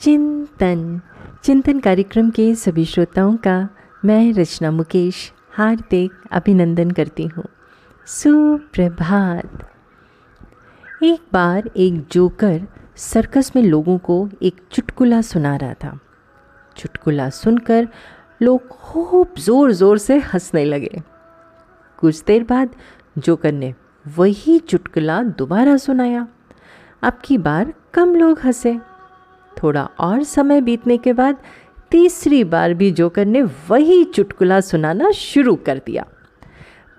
चिंतन। चिंतन कार्यक्रम के सभी श्रोताओं का मैं रचना मुकेश हार्दिक अभिनंदन करती हूँ। सुप्रभात। एक बार एक जोकर सर्कस में लोगों को एक चुटकुला सुना रहा था। चुटकुला सुनकर लोग खूब ज़ोर ज़ोर से हंसने लगे। कुछ देर बाद जोकर ने वही चुटकुला दोबारा सुनाया। अब की बार कम लोग हंसे। थोड़ा और समय बीतने के बाद तीसरी बार भी जोकर ने वही चुटकुला सुनाना शुरू कर दिया।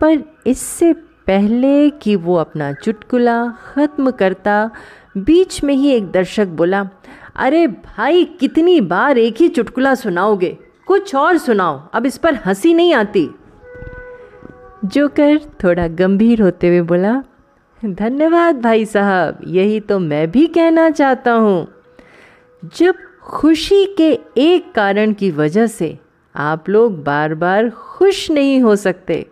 पर इससे पहले कि वो अपना चुटकुला ख़त्म करता बीच में ही एक दर्शक बोला, अरे भाई, कितनी बार एक ही चुटकुला सुनाओगे? कुछ और सुनाओ, अब इस पर हँसी नहीं आती। जोकर थोड़ा गंभीर होते हुए बोला, धन्यवाद भाई साहब, यही तो मैं भी कहना चाहता हूँ। जब खुशी के एक कारण की वजह से आप लोग बार बार खुश नहीं हो सकते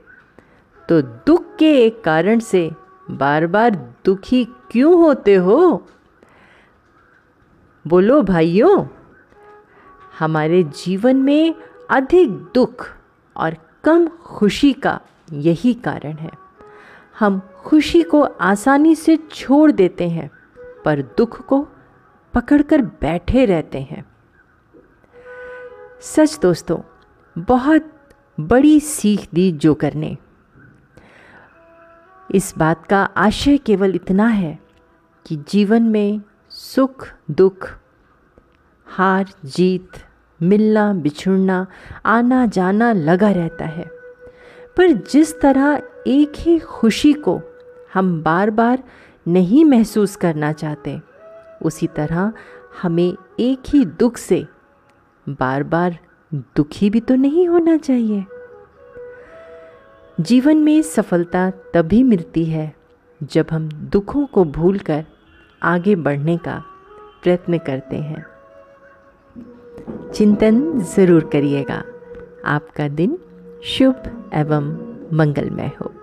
तो दुख के एक कारण से बार बार दुखी क्यों होते हो? बोलो भाइयों, हमारे जीवन में अधिक दुख और कम खुशी का यही कारण है। हम खुशी को आसानी से छोड़ देते हैं, पर दुख को पकड़कर बैठे रहते हैं। सच दोस्तों, बहुत बड़ी सीख दी जोकर ने। इस बात का आशय केवल इतना है कि जीवन में सुख, दुख, हार, जीत, मिलना, बिछुड़ना, आना जाना लगा रहता है। पर जिस तरह एक ही खुशी को हम बार बार नहीं महसूस करना चाहते उसी तरह हमें एक ही दुख से बार बार दुखी भी तो नहीं होना चाहिए। जीवन में सफलता तभी मिलती है जब हम दुखों को भूलकर आगे बढ़ने का प्रयत्न करते हैं। चिंतन ज़रूर करिएगा। आपका दिन शुभ एवं मंगलमय हो।